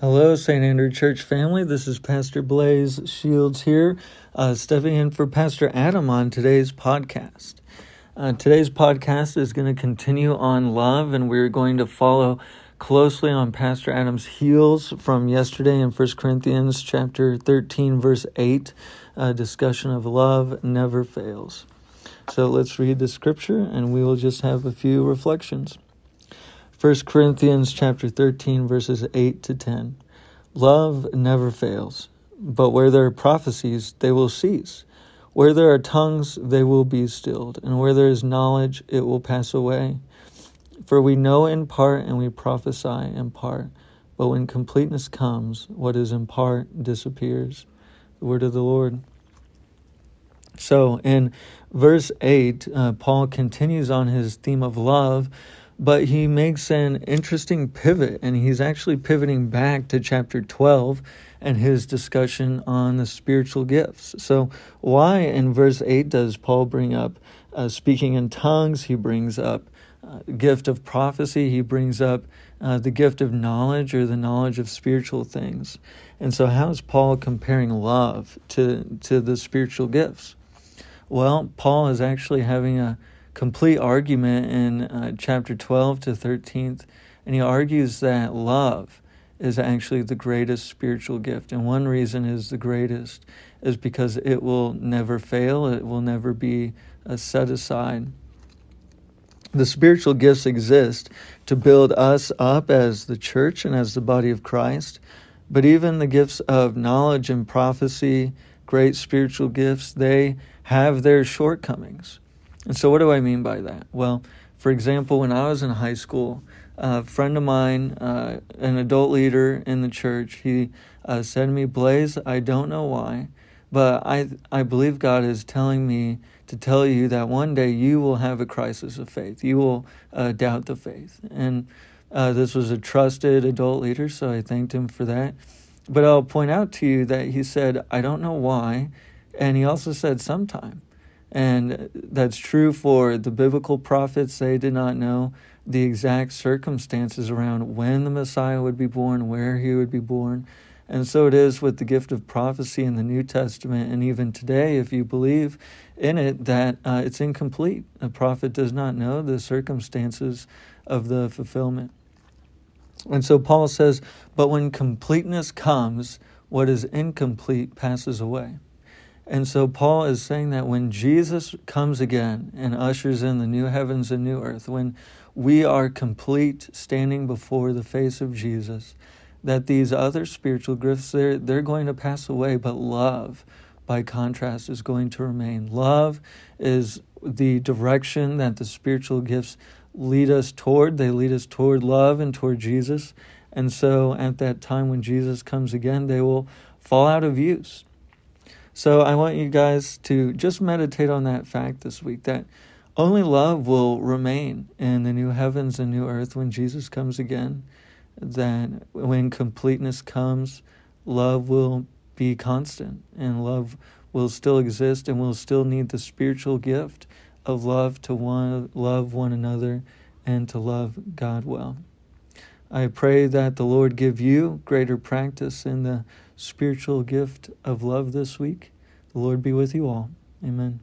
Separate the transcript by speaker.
Speaker 1: Hello, St. Andrew Church family. This is Pastor Blaze Shields here, uh, stepping in for Pastor Adam on today's podcast. Uh, today's podcast is going to continue on love, and we're going to follow closely on Pastor Adam's heels from yesterday in 1 Corinthians chapter 13, verse 8, a discussion of love never fails. So let's read the scripture, and we will just have a few reflections. 1 Corinthians chapter 13 verses 8 to 10. Love never fails, but where there are prophecies, they will cease. Where there are tongues, they will be stilled, and where there is knowledge, it will pass away. For we know in part and we prophesy in part, but when completeness comes, what is in part disappears. The word of the Lord. So in verse 8, uh, Paul continues on his theme of love but he makes an interesting pivot, and he's actually pivoting back to chapter 12 and his discussion on the spiritual gifts. So, why in verse 8 does Paul bring up uh, speaking in tongues? He brings up uh, gift of prophecy, he brings up uh, the gift of knowledge or the knowledge of spiritual things. And so, how is Paul comparing love to, to the spiritual gifts? Well, Paul is actually having a complete argument in uh, chapter 12 to 13th, and he argues that love is actually the greatest spiritual gift. And one reason is the greatest is because it will never fail, it will never be uh, set aside. The spiritual gifts exist to build us up as the church and as the body of Christ. But even the gifts of knowledge and prophecy, great spiritual gifts, they have their shortcomings. And so, what do I mean by that? Well, for example, when I was in high school, a friend of mine, uh, an adult leader in the church, he uh, said to me, Blaze, I don't know why, but I, I believe God is telling me to tell you that one day you will have a crisis of faith. You will uh, doubt the faith. And uh, this was a trusted adult leader, so I thanked him for that. But I'll point out to you that he said, I don't know why. And he also said, sometime. And that's true for the biblical prophets. They did not know the exact circumstances around when the Messiah would be born, where he would be born. And so it is with the gift of prophecy in the New Testament. And even today, if you believe in it, that uh, it's incomplete. A prophet does not know the circumstances of the fulfillment. And so Paul says, But when completeness comes, what is incomplete passes away. And so Paul is saying that when Jesus comes again and ushers in the new heavens and new earth, when we are complete standing before the face of Jesus, that these other spiritual gifts they're, they're going to pass away, but love, by contrast, is going to remain. Love is the direction that the spiritual gifts lead us toward. They lead us toward love and toward Jesus. And so at that time when Jesus comes again, they will fall out of use. So I want you guys to just meditate on that fact this week that only love will remain in the new heavens and new earth when Jesus comes again. That when completeness comes, love will be constant and love will still exist and we'll still need the spiritual gift of love to one love one another and to love God well. I pray that the Lord give you greater practice in the spiritual gift of love this week. The Lord be with you all. Amen.